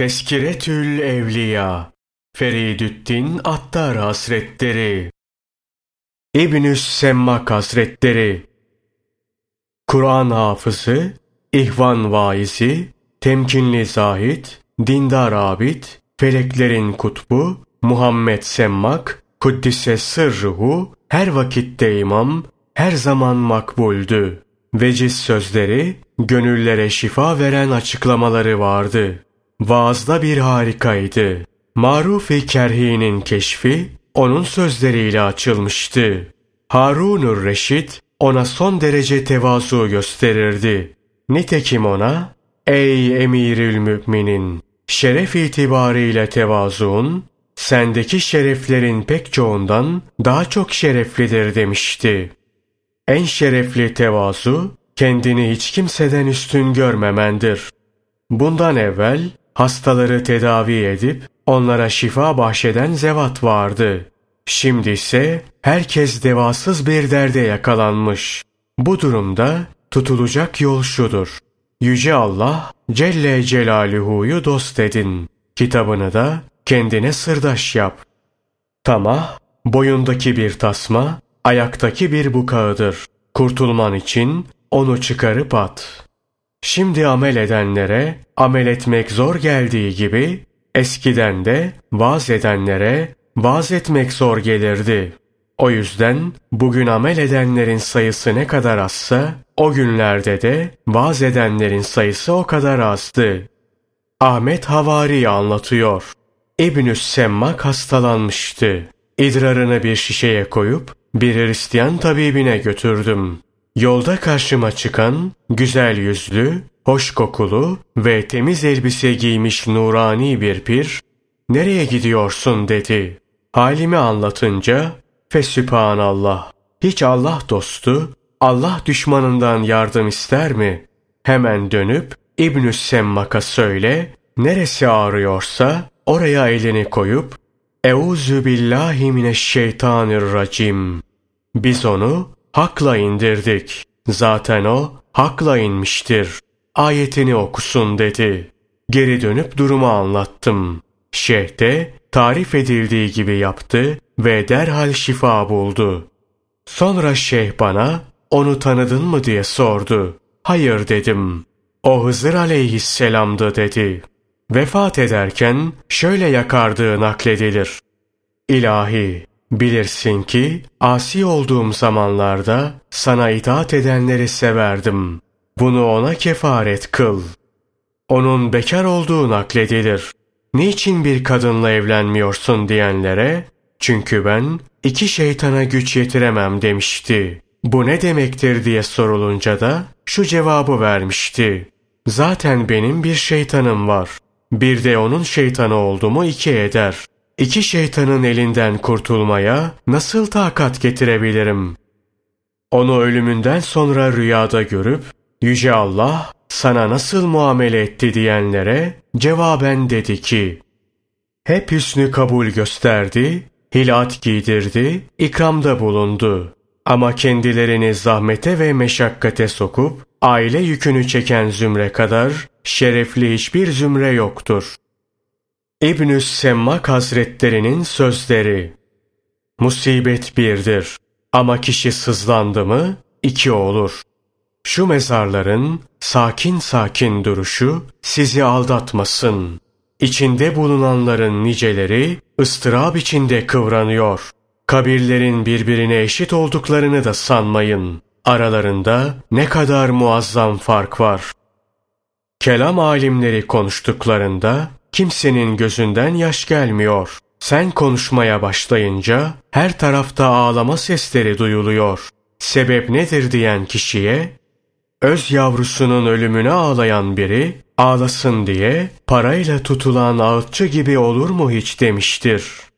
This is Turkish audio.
Teskiretül Evliya Feridüddin Attar Hazretleri İbnüs Semmak Hazretleri Kur'an hafızı, ihvan vaizi, temkinli zahid, dindar abid, feleklerin kutbu, Muhammed Semmak, Kuddise sırruhu, her vakitte imam, her zaman makbuldü. Veciz sözleri, gönüllere şifa veren açıklamaları vardı. Vaazda bir harikaydı. Maruf-i Kerhi'nin keşfi onun sözleriyle açılmıştı. Harunur Reşit ona son derece tevazu gösterirdi. Nitekim ona, ey emirül müminin, şeref itibariyle tevazuun, sendeki şereflerin pek çoğundan daha çok şereflidir demişti. En şerefli tevazu, kendini hiç kimseden üstün görmemendir. Bundan evvel hastaları tedavi edip onlara şifa bahşeden zevat vardı. Şimdi ise herkes devasız bir derde yakalanmış. Bu durumda tutulacak yol şudur. Yüce Allah Celle Celaluhu'yu dost edin. Kitabını da kendine sırdaş yap. Tamah, boyundaki bir tasma, ayaktaki bir bukağıdır. Kurtulman için onu çıkarıp at.'' Şimdi amel edenlere amel etmek zor geldiği gibi eskiden de vaaz edenlere vaaz etmek zor gelirdi. O yüzden bugün amel edenlerin sayısı ne kadar azsa o günlerde de vaaz edenlerin sayısı o kadar azdı. Ahmet Havari anlatıyor. İbnü Semmak hastalanmıştı. İdrarını bir şişeye koyup bir Hristiyan tabibine götürdüm. Yolda karşıma çıkan güzel yüzlü, hoş kokulu ve temiz elbise giymiş nurani bir pir, ''Nereye gidiyorsun?'' dedi. Halimi anlatınca, ''Fesübhanallah, hiç Allah dostu, Allah düşmanından yardım ister mi?'' Hemen dönüp İbnü Semmak'a söyle, neresi ağrıyorsa oraya elini koyup, ''Euzu billahi mineşşeytanirracim.'' Biz onu hakla indirdik. Zaten o hakla inmiştir. Ayetini okusun dedi. Geri dönüp durumu anlattım. Şeyh de tarif edildiği gibi yaptı ve derhal şifa buldu. Sonra şeyh bana onu tanıdın mı diye sordu. Hayır dedim. O Hızır aleyhisselamdı dedi. Vefat ederken şöyle yakardığı nakledilir. İlahi Bilirsin ki asi olduğum zamanlarda sana itaat edenleri severdim. Bunu ona kefaret kıl. Onun bekar olduğu nakledilir. Niçin bir kadınla evlenmiyorsun diyenlere, çünkü ben iki şeytana güç yetiremem demişti. Bu ne demektir diye sorulunca da şu cevabı vermişti. Zaten benim bir şeytanım var. Bir de onun şeytanı olduğumu iki eder. İki şeytanın elinden kurtulmaya nasıl takat getirebilirim? Onu ölümünden sonra rüyada görüp, Yüce Allah sana nasıl muamele etti diyenlere cevaben dedi ki, hep hüsnü kabul gösterdi, hilat giydirdi, ikramda bulundu. Ama kendilerini zahmete ve meşakkate sokup, aile yükünü çeken zümre kadar şerefli hiçbir zümre yoktur. İbnü Semmak Hazretlerinin sözleri Musibet birdir ama kişi sızlandı mı iki olur. Şu mezarların sakin sakin duruşu sizi aldatmasın. İçinde bulunanların niceleri ıstırap içinde kıvranıyor. Kabirlerin birbirine eşit olduklarını da sanmayın. Aralarında ne kadar muazzam fark var. Kelam alimleri konuştuklarında kimsenin gözünden yaş gelmiyor. Sen konuşmaya başlayınca her tarafta ağlama sesleri duyuluyor. Sebep nedir diyen kişiye, öz yavrusunun ölümüne ağlayan biri, ağlasın diye parayla tutulan ağıtçı gibi olur mu hiç demiştir.''